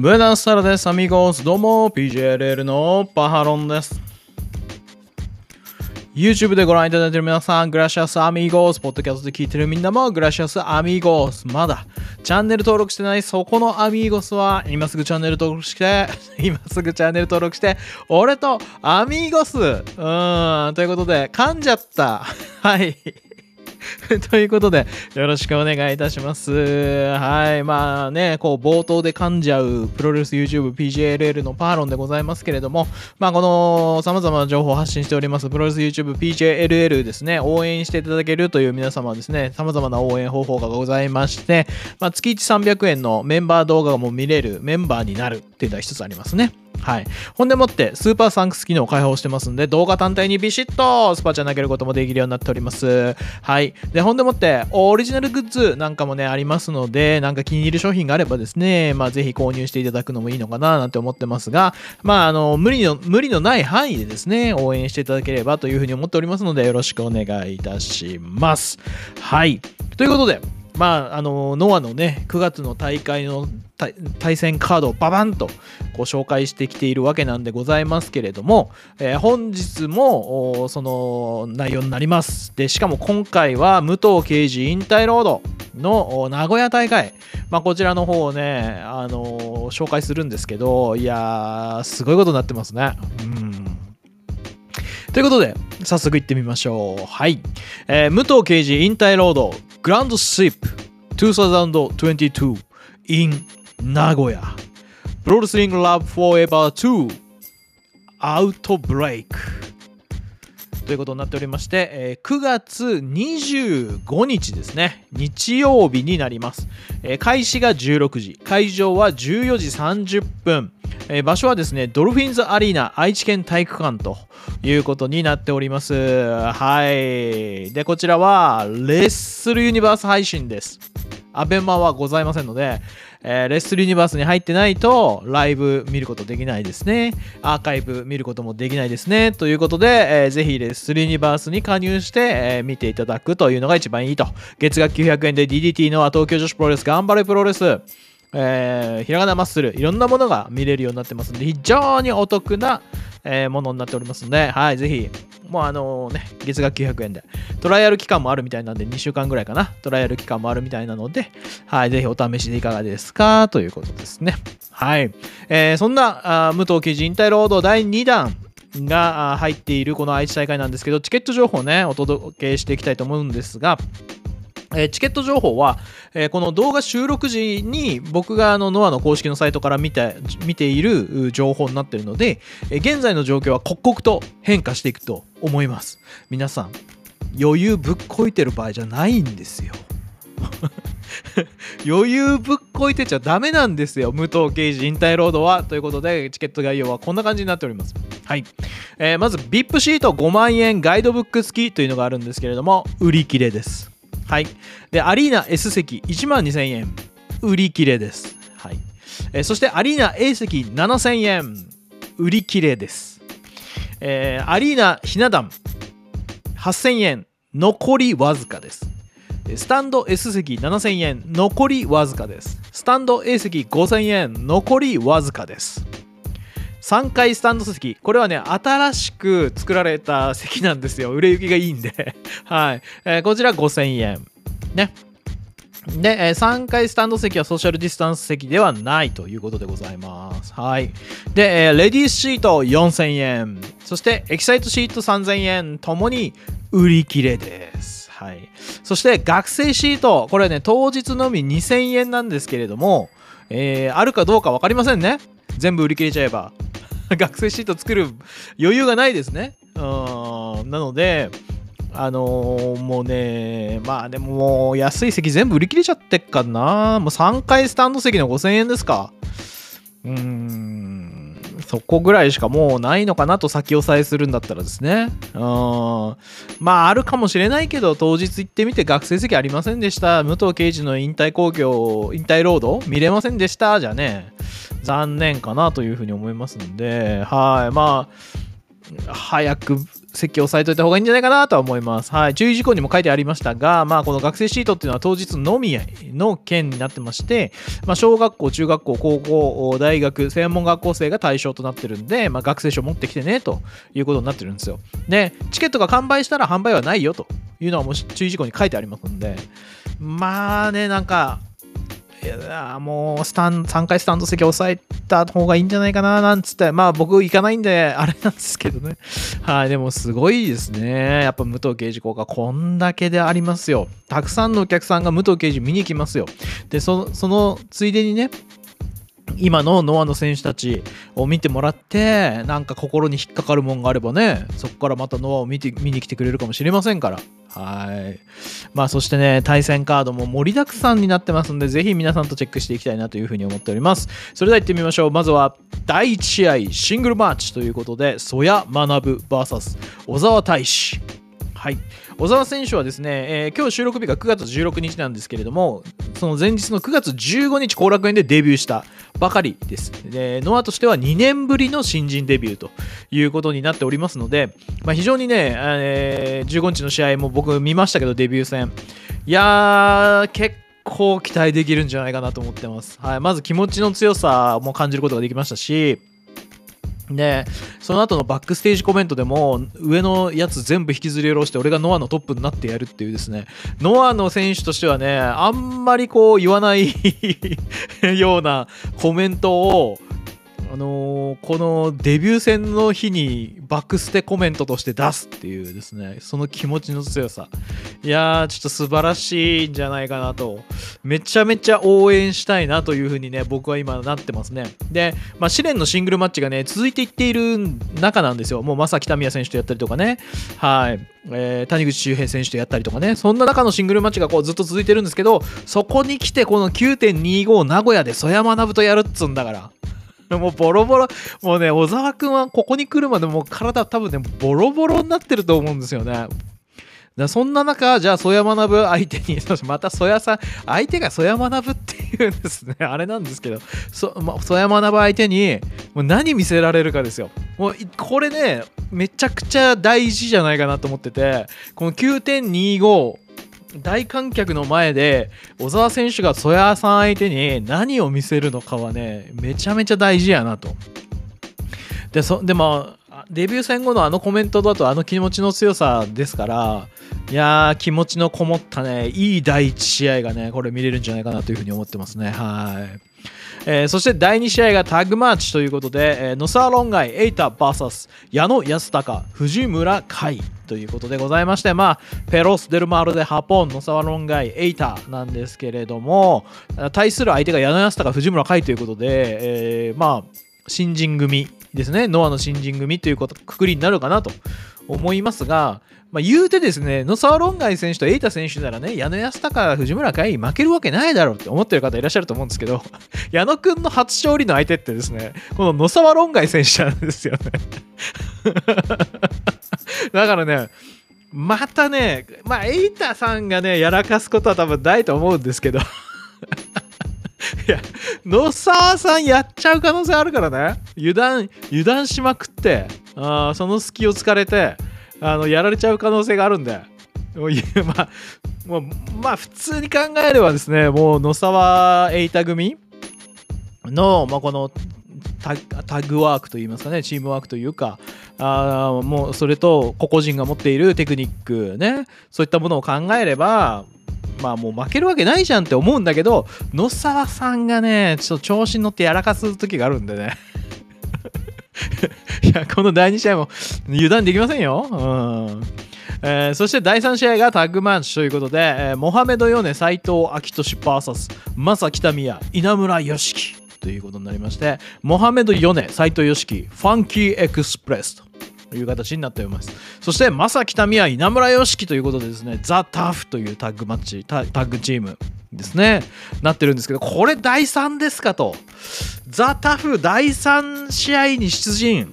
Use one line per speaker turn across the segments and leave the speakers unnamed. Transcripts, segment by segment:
ブナスタラです、アミゴース。どうも、PJLL のパハロンです。YouTube でご覧いただいている皆さん、グラシアスアミゴース。ポッドキャストで聞いているみんなも、グラシアスアミゴース。まだ、チャンネル登録してないそこのアミゴスは、今すぐチャンネル登録して、今すぐチャンネル登録して、俺とアミゴス。うーん、ということで、噛んじゃった。はい。ということで、よろしくお願いいたします。はい。まあね、こう、冒頭で噛んじゃうプロレス YouTube PJLL のパーロンでございますけれども、まあ、この様々な情報を発信しておりますプロレス YouTube PJLL ですね、応援していただけるという皆様ですね、様々な応援方法がございまして、まあ、月1300円のメンバー動画も見れるメンバーになるっていうのは一つありますね。はい。ほんでもって、スーパーサンクス機能を開放してますんで、動画単体にビシッとスパチャ投げることもできるようになっております。はい。で、ほんでもって、オリジナルグッズなんかもね、ありますので、なんか気に入る商品があればですね、まあ、ぜひ購入していただくのもいいのかななんて思ってますが、まあ、あの、無理の、無理のない範囲でですね、応援していただければというふうに思っておりますので、よろしくお願いいたします。はい。ということで、まあ、あの、ノアのね、9月の大会の対戦カードをババンとご紹介してきているわけなんでございますけれども、えー本日もその内容になります。で、しかも今回は武藤刑事引退ロードの名古屋大会、まあ、こちらの方をね、あのー紹介するんですけど、いやー、すごいことになってますね。うん。ということで、早速行ってみましょう。はい。えー武藤刑事引退ロードグランドスイープ2022 in 名古屋プロレスリングラブフォーエバー2アウトブレイクということになっておりまして、え9月25日ですね。日曜日になります、え開始が16時。会場は14時30分。えー場所はですねドルフィンズアリーナ愛知県体育館ということになっております。はい。でこちらはレッスルユニバース配信です。アベマはございませんので、えーレッスルユニバースに入ってないとライブ見ることできないですね。アーカイブ見ることもできないですね。ということで、えーぜひレッスルユニバースに加入して、えー見ていただくというのが一番いいと。月額900円で DDT の東京女子プロレス頑張れプロレス。えーひらがなマッスルいろんなものが見れるようになってますので非常にお得な、えーものになっておりますので、はい、ぜひもうあのね月額900円でトライアル期間もあるみたいなんで2週間ぐらいかなトライアル期間もあるみたいなので、はい、ぜひお試しでいかがですかということですね。はい、えーそんなあ武藤記事引退ロード第2弾が入っているこの愛知大会なんですけどチケット情報ねお届けしていきたいと思うんですがえチケット情報は、えこの動画収録時に僕があのノアの公式のサイトから見て見ている情報になっているので、え現在の状況は刻々と変化していくと思います。皆さん余裕ぶっこいてる場合じゃないんですよ。余裕ぶっこいてちゃダメなんですよ。武藤刑事引退ロードは。ということでチケット概要はこんな感じになっております。はい、えーまず VIP シート5万円ガイドブック付きというのがあるんですけれども売り切れです。はい。で、アリーナ S 席1万2000円。売り切れです。はい。えーそしてアリーナ A 席7000円。売り切れです。えーアリーナひな壇8000円。残りわずかです。スタンド S 席7000円。残りわずかです。スタンド A 席5000円。残りわずかです。3階スタンド席これはね新しく作られた席なんですよ。売れ行きがいいんで。はい、えーこちら5000円。ね。で、え3階スタンド席はソーシャルディスタンス席ではないということでございます。はい。で、えレディースシート4000円。そしてエキサイトシート3000円。ともに売り切れです。はい。そして学生シート。これはね当日のみ2000円なんですけれども、えーあるかどうか分かりませんね。全部売り切れちゃえば。学生シート作る余裕がないですね。うんなので、あのーもうね、まあでももう安い席全部売り切れちゃってっかな。もう3回スタンド席の5000円ですか。うーん、そこぐらいしかもうないのかなと先押さえするんだったらですね。うん。まああるかもしれないけど、当日行ってみて学生席ありませんでした。武藤刑事の引退工業、引退ロード？見れませんでした？じゃね。残念かなというふうに思いますんで、はい、まあ、早く席を押さえといた方がいいんじゃないかなとは思います。はい。注意事項にも書いてありましたが、まあ、この学生シートっていうのは当日のみの件になってまして、まあ、小学校、中学校、高校、大学、専門学校生が対象となってるんで、まあ、学生証持ってきてねということになってるんですよ。で、チケットが完売したら販売はないよというのはもう注意事項に書いてありますんで、まあね、なんか、いやもうスタン3回スタンド席を抑えた方がいいんじゃないかななんつって。まあ僕行かないんで あれなんですけどね。はいでもすごいですね。やっぱ武藤刑事効果こんだけでありますよ。たくさんのお客さんが武藤刑事見に来ますよ。でそのついでにね今のノアの選手たちを見てもらってなんか心に引っかかるもんがあればねそこからまたノアを見て見に来てくれるかもしれませんから。はい。まあそしてね対戦カードも盛りだくさんになってますんでぜひ皆さんとチェックしていきたいなというふうに思っております。それでは行ってみましょう。まずは第1試合シングルマッチということで曽谷学 VS 小沢大志はい、小沢選手はですね、えー今日収録日が9月16日なんですけれども、その前日の9月15日、後楽園でデビューしたばかりです。でノアとしては2年ぶりの新人デビューということになっておりますので、まあ、非常にね、えー15日の試合も僕見ましたけど、デビュー戦。いやー、結構期待できるんじゃないかなと思ってます。はい、まず気持ちの強さも感じることができましたし、でその後のバックステージコメントでも上のやつ全部引きずり下ろして俺がノアのトップになってやるっていうですね。ノアの選手としてはねあんまりこう言わない ようなコメントをあのーこのデビュー戦の日にバックステコメントとして出すっていうですねその気持ちの強さ。いやーちょっと素晴らしいんじゃないかなと。めちゃめちゃ応援したいなというふうにね僕は今なってますね。で、まあ、試練のシングルマッチがね続いていっている中なんですよ。もう正木民也選手とやったりとかね。はい、えー谷口周平選手とやったりとかね。そんな中のシングルマッチがこうずっと続いてるんですけどそこに来てこの9.25名古屋で曽山学とやるっつうんだから。もうボロボロ、もうね、小沢君はここに来るまでもう体多分ね、ボロボロになってると思うんですよね。だそんな中、じゃあ、曽山学相手に、また曽谷さん、相手が曽山学っていうんですね、あれなんですけど、そまあ曽山学相手に、もう何見せられるかですよ。もうこれね、めちゃくちゃ大事じゃないかなと思ってて、この9.25、大観客の前で小沢選手が曽谷さん相手に何を見せるのかはねめちゃめちゃ大事やなと。でそでもデビュー戦後のあのコメントだとあの気持ちの強さですからいやー気持ちのこもったねいい第1試合がねこれ見れるんじゃないかなというふうに思ってますね。はい。えーそして第2試合がタッグマッチということで、えーノサーロンガイ、エイタ VS 矢野康隆、藤村海ということでございまして、まあ、ペロス・デルマールでハポン、ノサーロンガイ、エイタなんですけれども、対する相手が矢野康隆、藤村海ということで、えーまあ、新人組ですね、ノアの新人組ということくくりになるかなと思いますが、まあ、言うてですね、ノサーロンガイ選手とエイタ選手ならね、矢野康隆、藤村海負けるわけないだろうって思ってる方いらっしゃると思うんですけど、矢野くんの初勝利の相手ってですね、この野沢ロンガイ選手なんですよね。だからね、またね、まあ、エイタさんがね、やらかすことは多分ないと思うんですけど、いや、野沢さんやっちゃう可能性あるからね、油断、油断しまくって、あその隙を突かれて、あのやられちゃう可能性があるんで、もうまあ、もうまあ、普通に考えればですね、もう野沢エイタ組の、まあ、このタッグワークといいますかね、チームワークというか、あもうそれと個々人が持っているテクニックね、そういったものを考えれば、まあもう負けるわけないじゃんって思うんだけど、野沢さんがね、ちょっと調子に乗ってやらかす時があるんでね。いや、この第2試合も油断できませんよ。うん。えーそして第3試合がタッグマッチということで、えーモハメド・ヨネ、斎藤明俊 VS 正木民也、稲村良樹ということになりまして、モハメド・ヨネ、斎藤良樹、ファンキー・エクスプレスという形になっております。そして正木民也、稲村良樹ということでですね、ザ・タフというタッグマッチ、タッグチームですね、なってるんですけど、これ第3ですかと。ザ・タフ第3試合に出陣。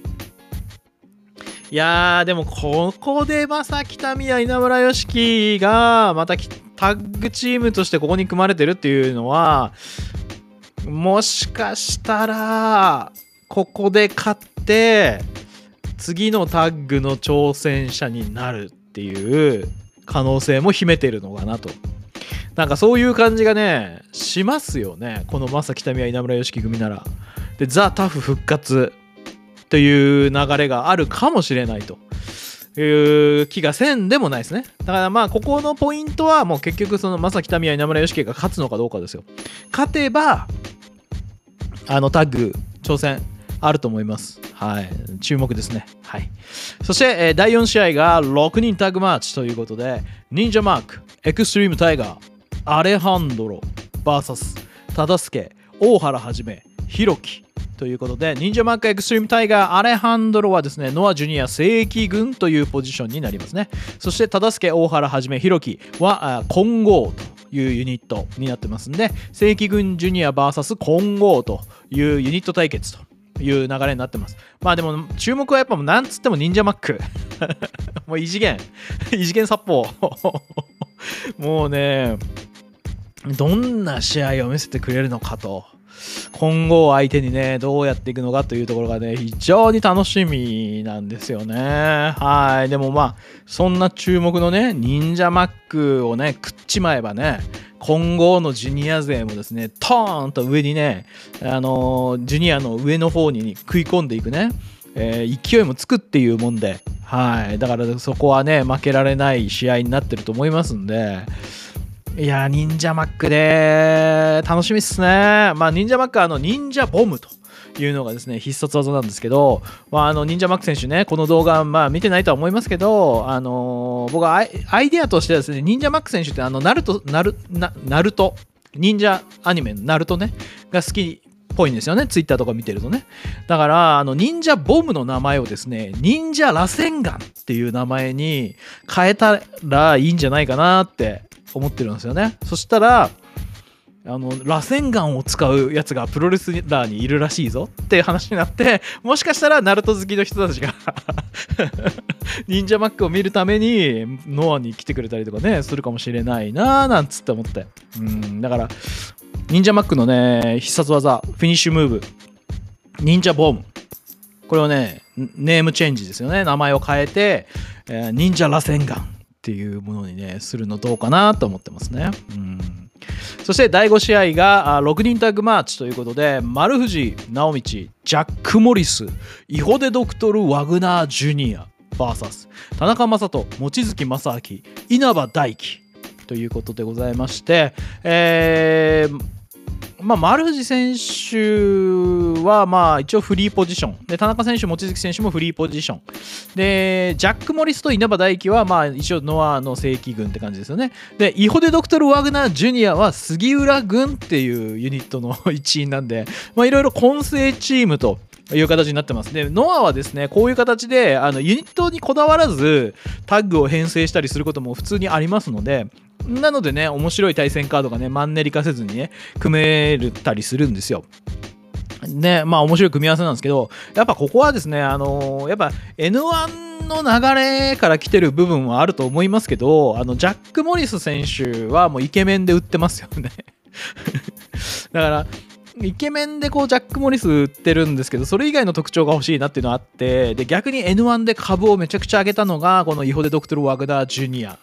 いやーでもここで正木民也稲村良樹がまたタッグチームとしてここに組まれてるっていうのはもしかしたらここで勝って次のタッグの挑戦者になるっていう可能性も秘めてるのかなと。なんかそういう感じがね、しますよね。この正北宮稲村良樹組なら。で、ザ・タフ復活という流れがあるかもしれないと。いう気がせんでもないですね。だからまあ、ここのポイントはもう結局その正北宮稲村良樹が勝つのかどうかですよ。勝てば、あのタッグ挑戦あると思います。はい。注目ですね。はい。そして、えー第4試合が6人タッグマッチということで、忍者マーク、エクストリームタイガー、アレハンドロ、VS、忠助、大原はじめ、ひろき。ということで、忍者マークエクストリームタイガー、アレハンドロはですね、ノア・ジュニア正規軍というポジションになりますね。そして、忠助、大原はじめ、ひろきは混合というユニットになってますんで、正規軍ジュニア VS 混合というユニット対決という流れになってます。まあでも注目はやっぱもうなんつっても忍者マック。もう異次元。異次元殺法。もうね、どんな試合を見せてくれるのかと。今後相手にね、どうやっていくのかというところがね、非常に楽しみなんですよね。はい。でもまあ、そんな注目のね、忍者マックをね、食っちまえばね、今後のジュニア勢もですね、トーンと上にね、あのジュニアの上の方に食い込んでいくね、えー勢いもつくっていうもんで、はい。だからそこはね、負けられない試合になってると思いますんで、いやー、忍者マックで楽しみっすね。まあ、忍者マックはあの忍者ボムというのがですね、必殺技なんですけど、まあ、あの忍者マック選手ね、この動画、まあ、見てないとは思いますけど、あのー僕はアイアイデアとしてはですね、忍者マック選手って、あの、ナルト、ナル、ナナルト、忍者アニメのナルトね、が好きっぽいんですよね、ツイッターとか見てるとね。だから、あの、忍者ボムの名前をですね、忍者螺旋丸っていう名前に変えたらいいんじゃないかなって思ってるんですよね。そしたら、あの螺旋丸を使うやつがプロレスラーにいるらしいぞっていう話になってもしかしたらナルト好きの人たちが 忍者マックを見るためにノアに来てくれたりとかねするかもしれないなーなんつって思って。うんだから忍者マックのね必殺技フィニッシュムーブ。忍者ボーム。これをねネームチェンジですよね。名前を変えて、えー忍者螺旋丸っていうものにねするのどうかなと思ってますね。うん。そして第5試合が6人タッグマーチということで丸藤直道ジャック・モリスイホデ・ドクトル・ワグナー・ジュニア VS 田中将人望月正明稲葉大輝ということでございまして、えーまあ、丸藤選手はまあ一応フリーポジション。で田中選手、望月選手もフリーポジション。でジャック・モリスと稲葉大輝はまあ一応ノアの正規軍って感じですよね。でイホデ・ドクトル・ワグナー・ジュニアは杉浦軍っていうユニットの一員なんでまいろいろ混成チームという形になってます。で、ノアはですね、こういう形で、あの、ユニットにこだわらず、タッグを編成したりすることも普通にありますので、なのでね、面白い対戦カードがね、マンネリ化せずにね、組めるたりするんですよ。ね、まあ面白い組み合わせなんですけど、やっぱここはですね、あのーやっぱ N1 の流れから来てる部分はあると思いますけど、あの、ジャック・モリス選手はもうイケメンで売ってますよね。だから、イケメンでこうジャック・モリス売ってるんですけど、それ以外の特徴が欲しいなっていうのがあって、で、逆に N1 で株をめちゃくちゃ上げたのが、このイホデ・ドクトル・ワグダー・ジュニア。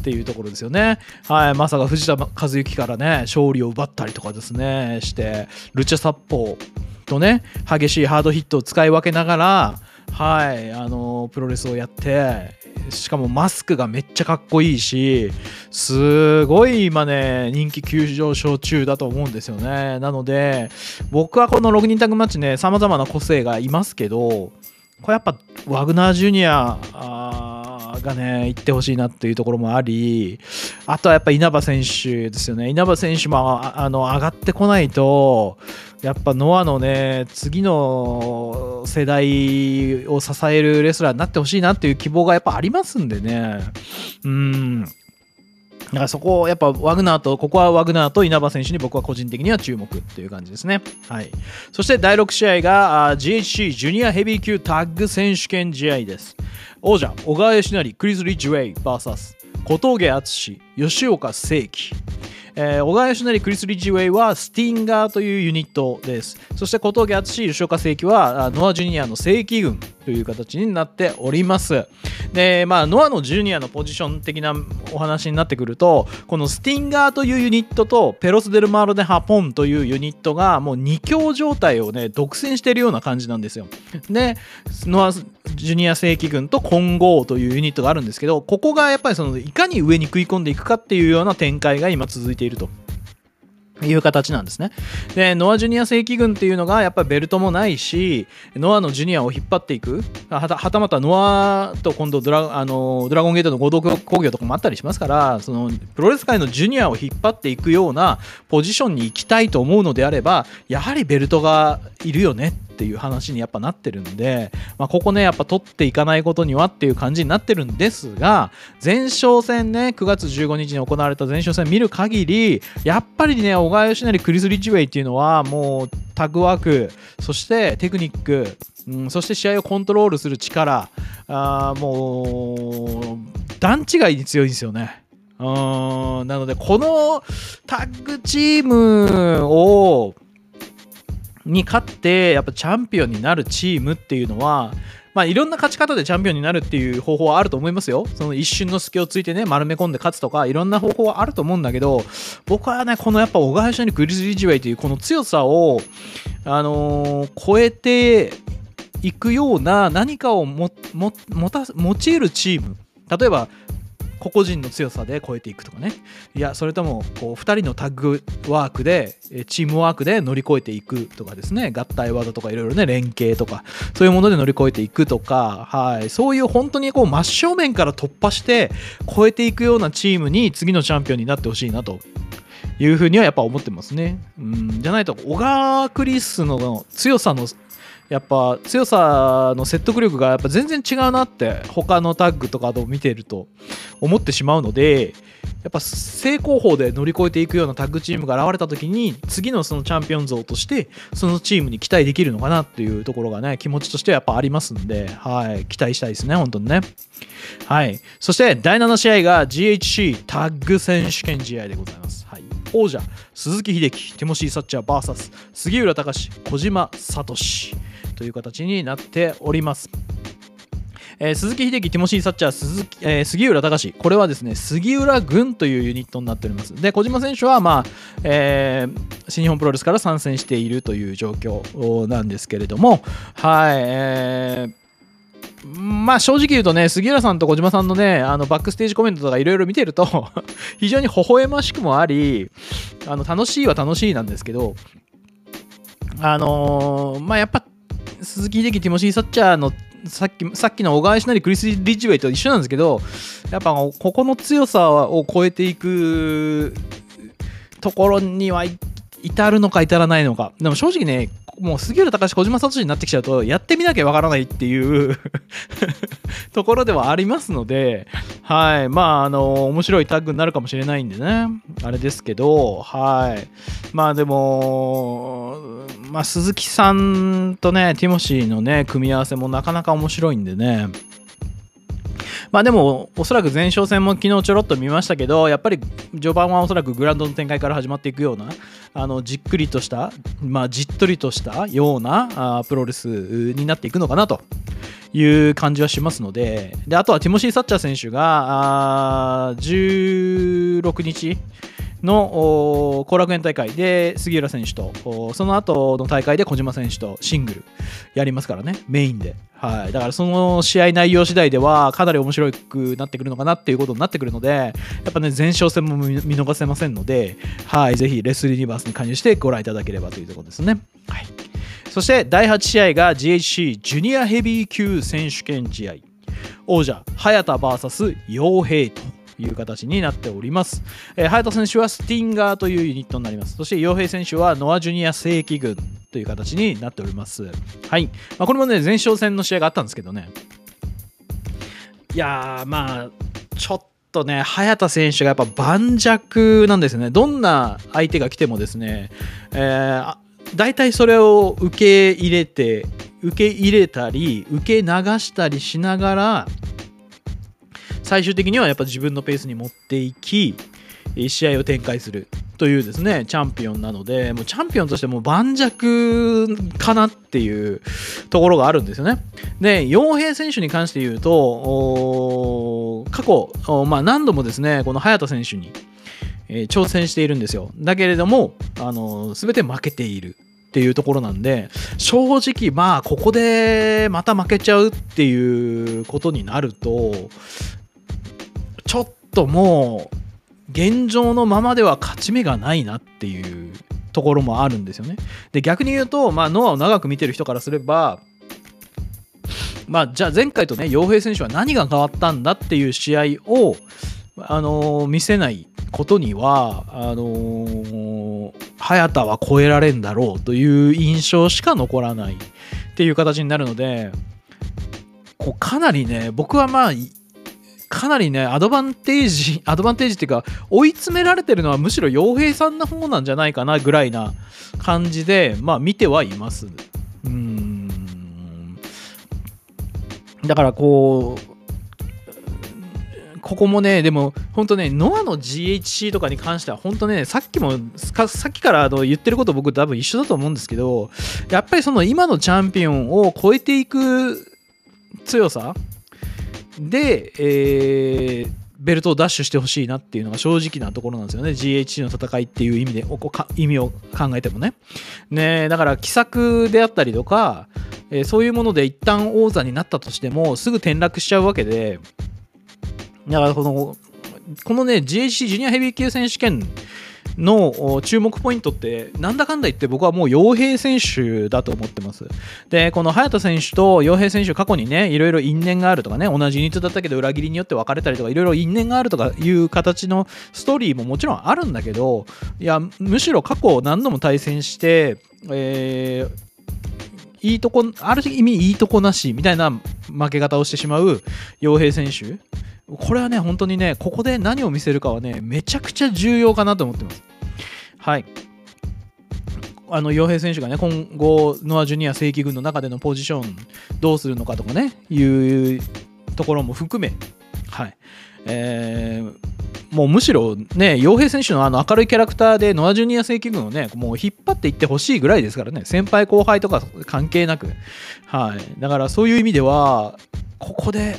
っていうところですよね。はい、まさか藤田和幸からね、勝利を奪ったりとかですね、して、ルチャ殺法とね、激しいハードヒットを使い分けながら、はい、あのプロレスをやって、しかもマスクがめっちゃかっこいいし、すごい今ね、人気急上昇中だと思うんですよね。なので、僕はこの6人タグマッチね、様々な個性がいますけど、これやっぱワグナージュニアがね、行ってほしいなっていうところもあり、あとはやっぱ稲葉選手ですよね。稲葉選手もあの上がってこないと、やっぱノアのね、次の世代を支えるレスラーになってほしいなっていう希望がやっぱありますんでね。うん。だからそこをやっぱワグナーと、ここはワグナーと稲葉選手に僕は個人的には注目っていう感じですね。はい。そして第6試合が GHC ジュニアヘビー級タッグ選手権試合です。王者、小川義成、クリス・リッジウェイ VS 小峠篤司、吉岡世起。えー、小川義成、クリス・リッジウェイはスティンガーというユニットです。そして小峠篤司、吉岡世起はノア・ジュニアの正規軍という形になっております。で、まあ、ノアのジュニアのポジション的なお話になってくると、このスティンガーというユニットとペロス・デル・マール・デ・ハポンというユニットがもう2強状態をね、独占してるような感じなんですよ。で、ノア・ジュニア正規軍と混合というユニットがあるんですけど、ここがやっぱりそのいかに上に食い込んでいくかっていうような展開が今続いていると。いう形なんですね。で、ノアジュニア正規軍っていうのがやっぱりベルトもないし、ノアのジュニアを引っ張っていく、はたはたまたノアと今度ドラあのドラゴンゲートの合同工業とかもあったりしますから、そのプロレス界のジュニアを引っ張っていくようなポジションに行きたいと思うのであれば、やはりベルトがいるよねっていう話にやっぱなってるんで、まあ、ここねやっぱ取っていかないことにはっていう感じになってるんですが前哨戦ね9月15日に行われた前哨戦見る限りやっぱりね小川義成クリス・リッチウェイっていうのはもうタグワークそしてテクニック、うん、そして試合をコントロールする力あもう段違いに強いんですよね。うんなのでこのタッグチームをに勝ってやっぱチャンピオンになるチームっていうのはまあ、いろんな勝ち方でチャンピオンになるっていう方法はあると思いますよ。その一瞬の隙をついてね、丸め込んで勝つとか、いろんな方法はあると思うんだけど、僕はね、このやっぱ小川義にグリズリージウェイというこの強さを、あのー、超えていくような何かをも、も、もた、用いるチーム。例えば、個々人の強さで超えていくとかね。いやそれともこう2人のタッグワークでチームワークで乗り越えていくとかですね。合体技とかいろいろね連携とか。そういうもので乗り越えていくとか、はい、そういう本当にこう真正面から突破して超えていくようなチームに次のチャンピオンになってほしいなというふうにはやっぱ思ってますね。うん。じゃないと小川クリスの強さのやっぱ強さの説得力がやっぱ全然違うなって他のタッグとかを見てると思ってしまうのでやっぱ正攻法で乗り越えていくようなタッグチームが現れた時に次のそのチャンピオン像としてそのチームに期待できるのかなっていうところがね気持ちとしてはやっぱありますんで、はい、期待したいですね本当にね。はい。そして第7試合が GHC タッグ選手権試合でございます、はい、王者鈴木秀樹ティモシー・サッチャー VS 杉浦隆小島聡。という形になっております。えー、鈴木秀樹、ティモシー・サッチャー、鈴木えー、杉浦隆これはですね、杉浦軍というユニットになっております。で、小島選手は、まあえー、新日本プロレスから参戦しているという状況なんですけれども、はい、えー、まあ正直言うとね、杉浦さんと小島さんのね、あのバックステージコメントとかいろいろ見てると 非常に微笑ましくもあり、あの楽しいは楽しいなんですけど、あのー、まあやっぱ鈴木秀樹、ティモシー・サッチャーのさっきさっきの小川しなりクリス・リッジウェイと一緒なんですけどやっぱここの強さを超えていくところには至るのか至らないのか。でも正直ねもう杉浦隆小島聡になってきちゃうとやってみなきゃわからないっていう ところではありますのではい。まああの面白いタッグになるかもしれないんでね。あれですけどはい。まあでもまあ鈴木さんとねティモシーのね組み合わせもなかなか面白いんでね。まあでも、おそらく前哨戦も昨日ちょろっと見ましたけど、やっぱり序盤はおそらくグラウンドの展開から始まっていくような、あのじっくりとした、まあ、じっとりとしたようなあプロレスになっていくのかなという感じはしますので、であとはティモシー・サッチャー選手があ16日、の後楽園大会で杉浦選手とその後の大会で小島選手とシングルやりますからねメインで、はい、だからその試合内容次第ではかなり面白くなってくるのかなっていうことになってくるのでやっぱね前哨戦も見逃せませんので、はい、ぜひレスリーニバースに加入してご覧いただければというところですね、はい、そして第8試合が GHC ジュニアヘビー級選手権試合。王者早田 VS 陽平と。いう形になっております。えー、早田選手はスティンガーというユニットになります。そして洋平選手はノアジュニア正規軍という形になっております。はい。まあ、これもね、前哨戦の試合があったんですけどね。いやー、まあ、ちょっとね、早田選手がやっぱ盤石なんですね。どんな相手が来てもですね、えー、大体それを受け入れて、受け入れたり、受け流したりしながら、最終的にはやっぱ自分のペースに持っていき試合を展開するというですねチャンピオンなのでもうチャンピオンとしても盤石かなっていうところがあるんですよね。で洋平選手に関して言うと過去、まあ、何度もですねこの早田選手に、えー、挑戦しているんですよ。だけれどもあの全て負けている。っていうところなんで正直まあここでまた負けちゃうっていうことになるとちょっともう現状のままでは勝ち目がないなっていうところもあるんですよね。で逆に言うと、まあ、ノアを長く見てる人からすればまあ、じゃあ前回とね、洋平選手は何が変わったんだっていう試合を、あのー、見せないことにはあのー、早田は超えられんだろうという印象しか残らないっていう形になるのでこうかなりね僕はまあかなりねアドバンテージ アドバンテージっていうか追い詰められてるのはむしろ洋平さんの方なんじゃないかなぐらいな感じでまあ見てはいます。うん。だからこうここもね、でも本当ね、ノアの GHC とかに関しては本当ね、さっきも、さっきからあの言ってること僕多分一緒だと思うんですけど、やっぱりその今のチャンピオンを超えていく強さで、えー、ベルトをダッシュしてほしいなっていうのが正直なところなんですよね。GHC の戦いっていう意味で、意味を考えてもね。ねだから奇策であったりとか、えー、そういうもので一旦王座になったとしても、すぐ転落しちゃうわけで、だからこの、このね、GHC ジュニアヘビー級選手権の注目ポイントってなんだかんだ言って僕はもう洋平選手だと思ってますでこの早田選手と洋平選手過去にねいろいろ因縁があるとかね同じユニットだったけど裏切りによって別れたりとかいろいろ因縁があるとかいう形のストーリーももちろんあるんだけどいやむしろ過去何度も対戦してえーいいとこ、ある意味いいとこなしみたいな負け方をしてしまう洋平選手。これはね、本当にね、ここで何を見せるかはね、めちゃくちゃ重要かなと思ってます。はい。あの、洋平選手がね、今後、ノア・ジュニア正規軍の中でのポジション、どうするのかとかね、いうところも含め、はい。えー、もうむしろね、洋平選手のあの明るいキャラクターでノア・ジュニア正規軍をね、もう引っ張っていってほしいぐらいですからね、先輩後輩とか関係なく。はい。だからそういう意味では、ここで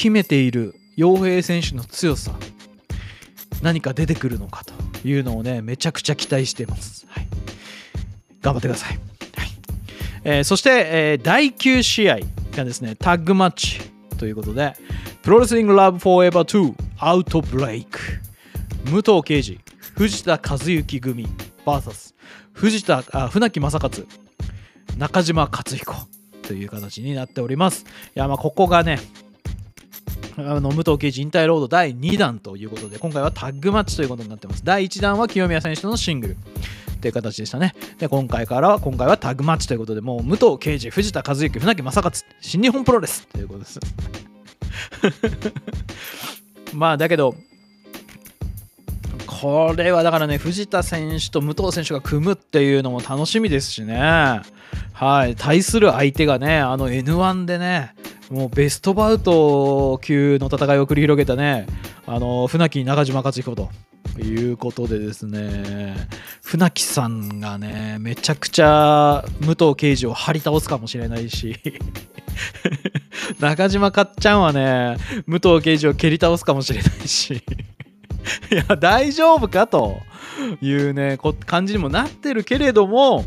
秘めている洋平選手の強さ、何か出てくるのかというのをね、めちゃくちゃ期待しています。はい、頑張ってください。はいえー、そして、えー、第9試合がですね、タッグマッチということで、プロレスリングラブフォーエバー2アウトブレイク武藤敬司藤田和幸組 VS 藤田あ船木正勝中島克彦という形になっておりますいやまあここがねあの武藤敬司引退ロード第2弾ということで今回はタッグマッチということになってます。第1弾は清宮選手とのシングルっていう形でしたね。で今回からは今回はタッグマッチということでもう武藤敬司藤田和幸船木正勝新日本プロレスということです。まあだけどこれはだからね藤田選手と武藤選手が組むっていうのも楽しみですしね。はい。対する相手がねあの N1 でねもうベストバウト級の戦いを繰り広げたねあの船木中島克彦と。いうことでですね船木さんがねめちゃくちゃ武藤刑事を張り倒すかもしれないし 中島かっちゃんはね武藤刑事を蹴り倒すかもしれないしいや大丈夫かというね感じにもなってるけれども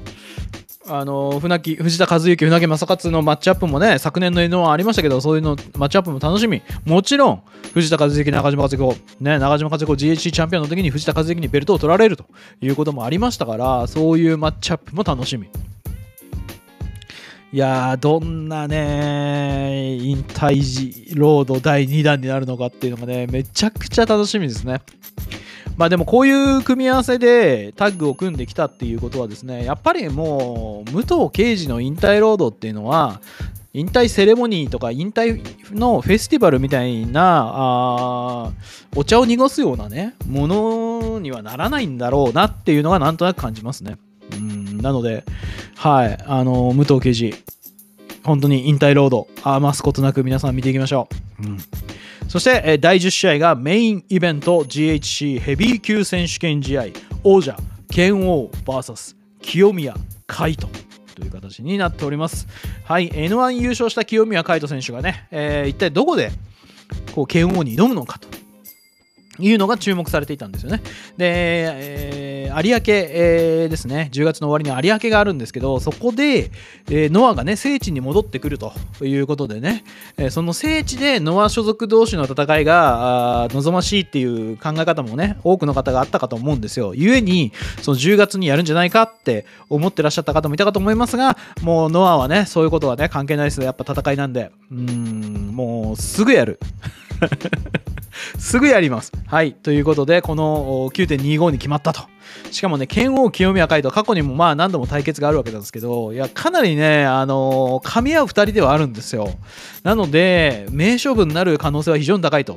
あの船木藤田和幸、船木正勝のマッチアップもね、昨年の N1 ありましたけど、そういうのマッチアップも楽しみ。もちろん、藤田和幸、中島和彦、ね、中島和彦 GHC チャンピオンの時に藤田和幸にベルトを取られるということもありましたから、そういうマッチアップも楽しみ。いや、どんなね、引退時ロード第2弾になるのかっていうのがね、めちゃくちゃ楽しみですね。まあでもこういう組み合わせでタッグを組んできたっていうことはですねやっぱりもう武藤敬司の引退ロードっていうのは引退セレモニーとか引退のフェスティバルみたいなあお茶を濁すようなねものにはならないんだろうなっていうのがなんとなく感じますね。うんなのではいあの武藤敬司本当に引退ロード余すことなく皆さん見ていきましょう。うんそして、第10試合がメインイベント GHC ヘビー級選手権試合王者剣王 VS 清宮海斗という形になっております。はい、N1 優勝した清宮海斗選手がね、えー一体どこでこう剣王に挑むのかというのが注目されていたんですよね。で、えー有明、えーですね、10月の終わりに有明があるんですけど、そこで、えーノアがね、聖地に戻ってくるということでね、えその聖地でノア所属同士の戦いが望ましいっていう考え方もね、多くの方があったかと思うんですよ。ゆえに、その10月にやるんじゃないかって思ってらっしゃった方もいたかと思いますが、もうノアはね、そういうことはね、関係ないですよ。やっぱ戦いなんで、うん、もうすぐやる。すぐやります。はい。ということで、この9.25に決まったと。しかもね、剣王清宮海斗、過去にもまあ何度も対決があるわけなんですけど、いや、かなりね、あのー噛み合う2人ではあるんですよ。なので、名勝負になる可能性は非常に高いと。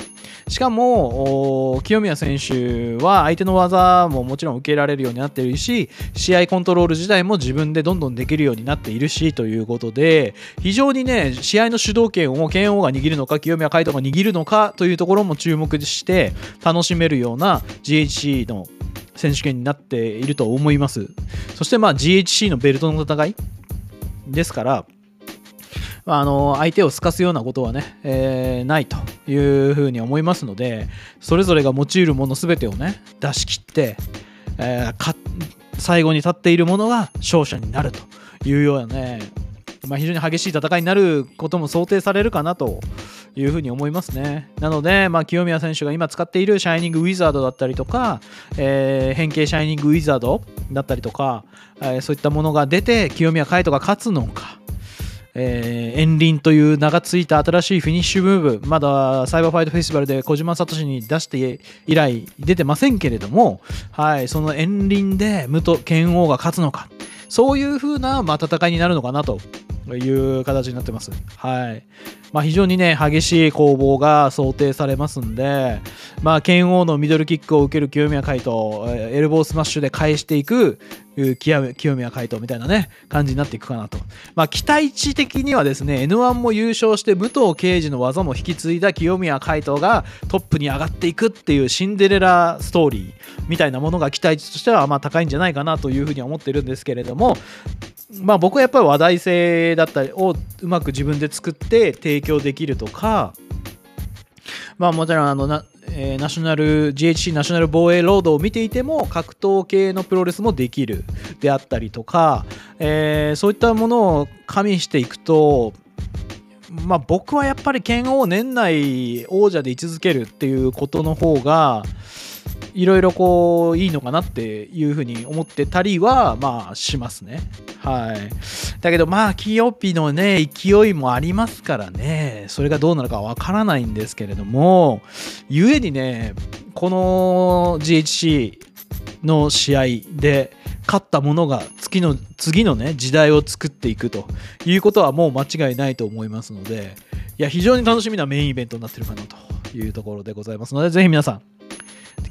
しかも、清宮選手は相手の技ももちろん受けられるようになっているし、試合コントロール自体も自分でどんどんできるようになっているし、ということで、非常にね、試合の主導権を剣王が握るのか、清宮海斗が握るのかというところも注目して、楽しめるような GHC の選手権になっていると思います。そしてまあ GHC のベルトの戦いですから、まあの相手を透かすようなことはね、えーないというふうに思いますので、それぞれが用いるもの全てをね、出し切って、えー最後に立っているものが勝者になるというようなね、まあ、非常に激しい戦いになることも想定されるかなというふうに思いますね。なので、まあ、清宮選手が今使っているシャイニングウィザードだったりとか、えー変形シャイニングウィザードだったりとか、えーそういったものが出て清宮海斗が勝つのか。えー、遠輪という名がついた新しいフィニッシュムーブまだサイバーファイトフェスティバルで小島聡に出して以来出てませんけれども、はい、その遠輪で武藤剣王が勝つのかそういう風な、まあ、戦いになるのかなという形になってます。はい。まあ、非常にね、激しい攻防が想定されますんで、まあ、拳王のミドルキックを受ける清宮海斗、エルボースマッシュで返していく清宮清宮海斗みたいなね、感じになっていくかなと。まあ、期待値的にはですね、N1 も優勝して武藤敬司の技も引き継いだ清宮海斗がトップに上がっていくっていうシンデレラストーリーみたいなものが期待値としてはまあ高いんじゃないかなというふうに思ってるんですけれども、まあ、僕はやっぱり話題性だったりをうまく自分で作って提供できるとか、まあ、もちろんあのな、えーナショナル GHC ナショナル防衛ロードを見ていても格闘系のプロレスもできるであったりとか、えーそういったものを加味していくとまあ、僕はやっぱり剣王年内王者で居続けるっていうことの方がいろいろこういいのかなっていうふうに思ってたりはまあしますね。はい。だけどまあキヨピのね勢いもありますからねそれがどうなるかわからないんですけれどもゆえにねこの GHC の試合で勝ったものが次の次のね時代を作っていくということはもう間違いないと思いますのでいや非常に楽しみなメインイベントになってるかなというところでございますのでぜひ皆さん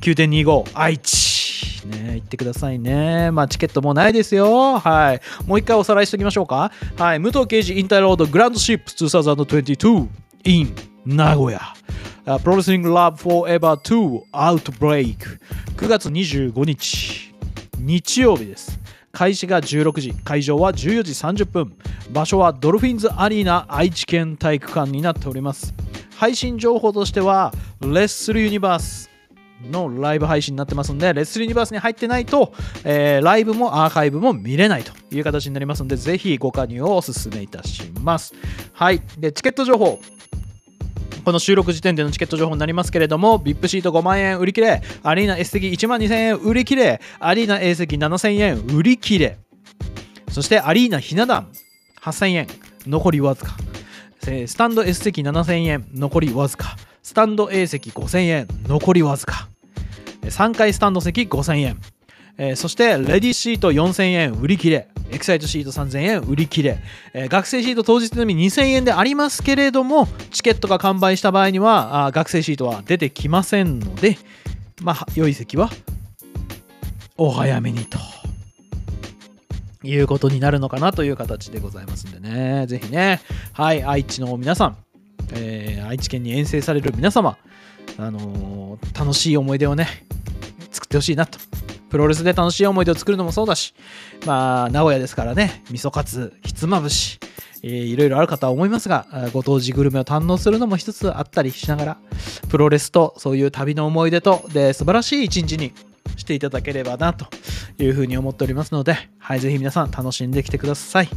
9.25愛知。ね行ってくださいね。まあチケットもうないですよ。はい。もう一回おさらいしておきましょうか。はい。武藤敬司インターロードグランドシップス2022 in 名古屋プロレスリングラブフォーエバー2アウトブレイク9月25日。日曜日です。開始が16時。会場は14時30分。場所はドルフィンズアリーナ。愛知県体育館になっております。配信情報としてはレッスルユニバース。のライブ配信になってますんでレッスルユニバースに入ってないと、えーライブもアーカイブも見れないという形になりますのでぜひご加入をお勧めいたしますはいでチケット情報この収録時点でのチケット情報になりますけれども、VIP シート5万円売り切れ、アリーナ S 席1万2000円売り切れ、アリーナ A 席7000円売り切れ、そしてアリーナひな壇8000円、残りわずか。スタンド S 席7000円、残りわずか。スタンド A 席5000円、残りわずか。3階スタンド席5000円。えーそして、レディーシート4000円売り切れ、エキサイトシート3000円売り切れ、えー学生シート当日のみ2000円でありますけれども、チケットが完売した場合には、あ学生シートは出てきませんので、まあ、良い席はお早めにと。いうことになるのかなという形でございますんでね。ぜひね、はい、愛知の皆さん、えー愛知県に遠征される皆様、あのー楽しい思い出をね、作ってほしいなと。プロレスで楽しい思い出を作るのもそうだし、まあ、名古屋ですからね、味噌カツ、ひつまぶし、えーいろいろあるかとは思いますが、ご当地グルメを堪能するのも一つあったりしながら、プロレスとそういう旅の思い出と、で、素晴らしい一日にしていただければなというふうに思っておりますので、はい、ぜひ皆さん楽しんできてください。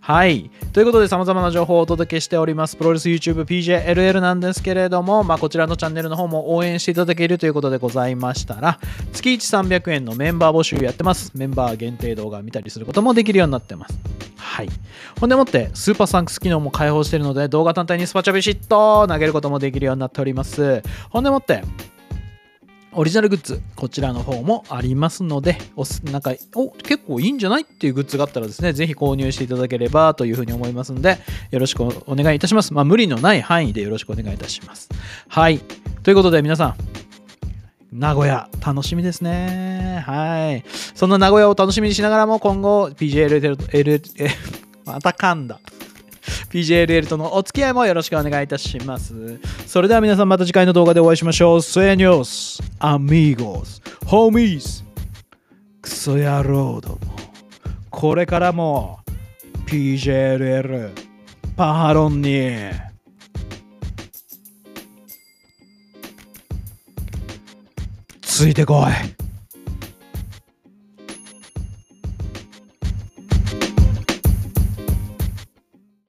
はい。ということで、様々な情報をお届けしております。プロレス YouTube PJLL なんですけれども、まあ、こちらのチャンネルの方も応援していただけるということでございましたら、月1300円のメンバー募集やってます。メンバー限定動画見たりすることもできるようになってます。はい。ほんでもって、スーパーサンクス機能も開放しているので、動画単体にスパチャビシッと投げることもできるようになっております。ほんでもって、オリジナルグッズ、こちらの方もありますので、おすなんか、お、結構いいんじゃないっていうグッズがあったらですね、ぜひ購入していただければというふうに思いますので、よろしくお願いいたします。まあ、無理のない範囲でよろしくお願いいたします。はい。ということで、皆さん、名古屋、楽しみですね。はい。そんな名古屋を楽しみにしながらも、今後、PJLL、また噛んだ。PJLL とのお付き合いもよろしくお願いいたします。それでは皆さんまた次回の動画でお会いしましょう。セニョス、アミゴス、ホーミーズ、クソ野郎ども。これからも PJLL、パハロンに。ついてこい。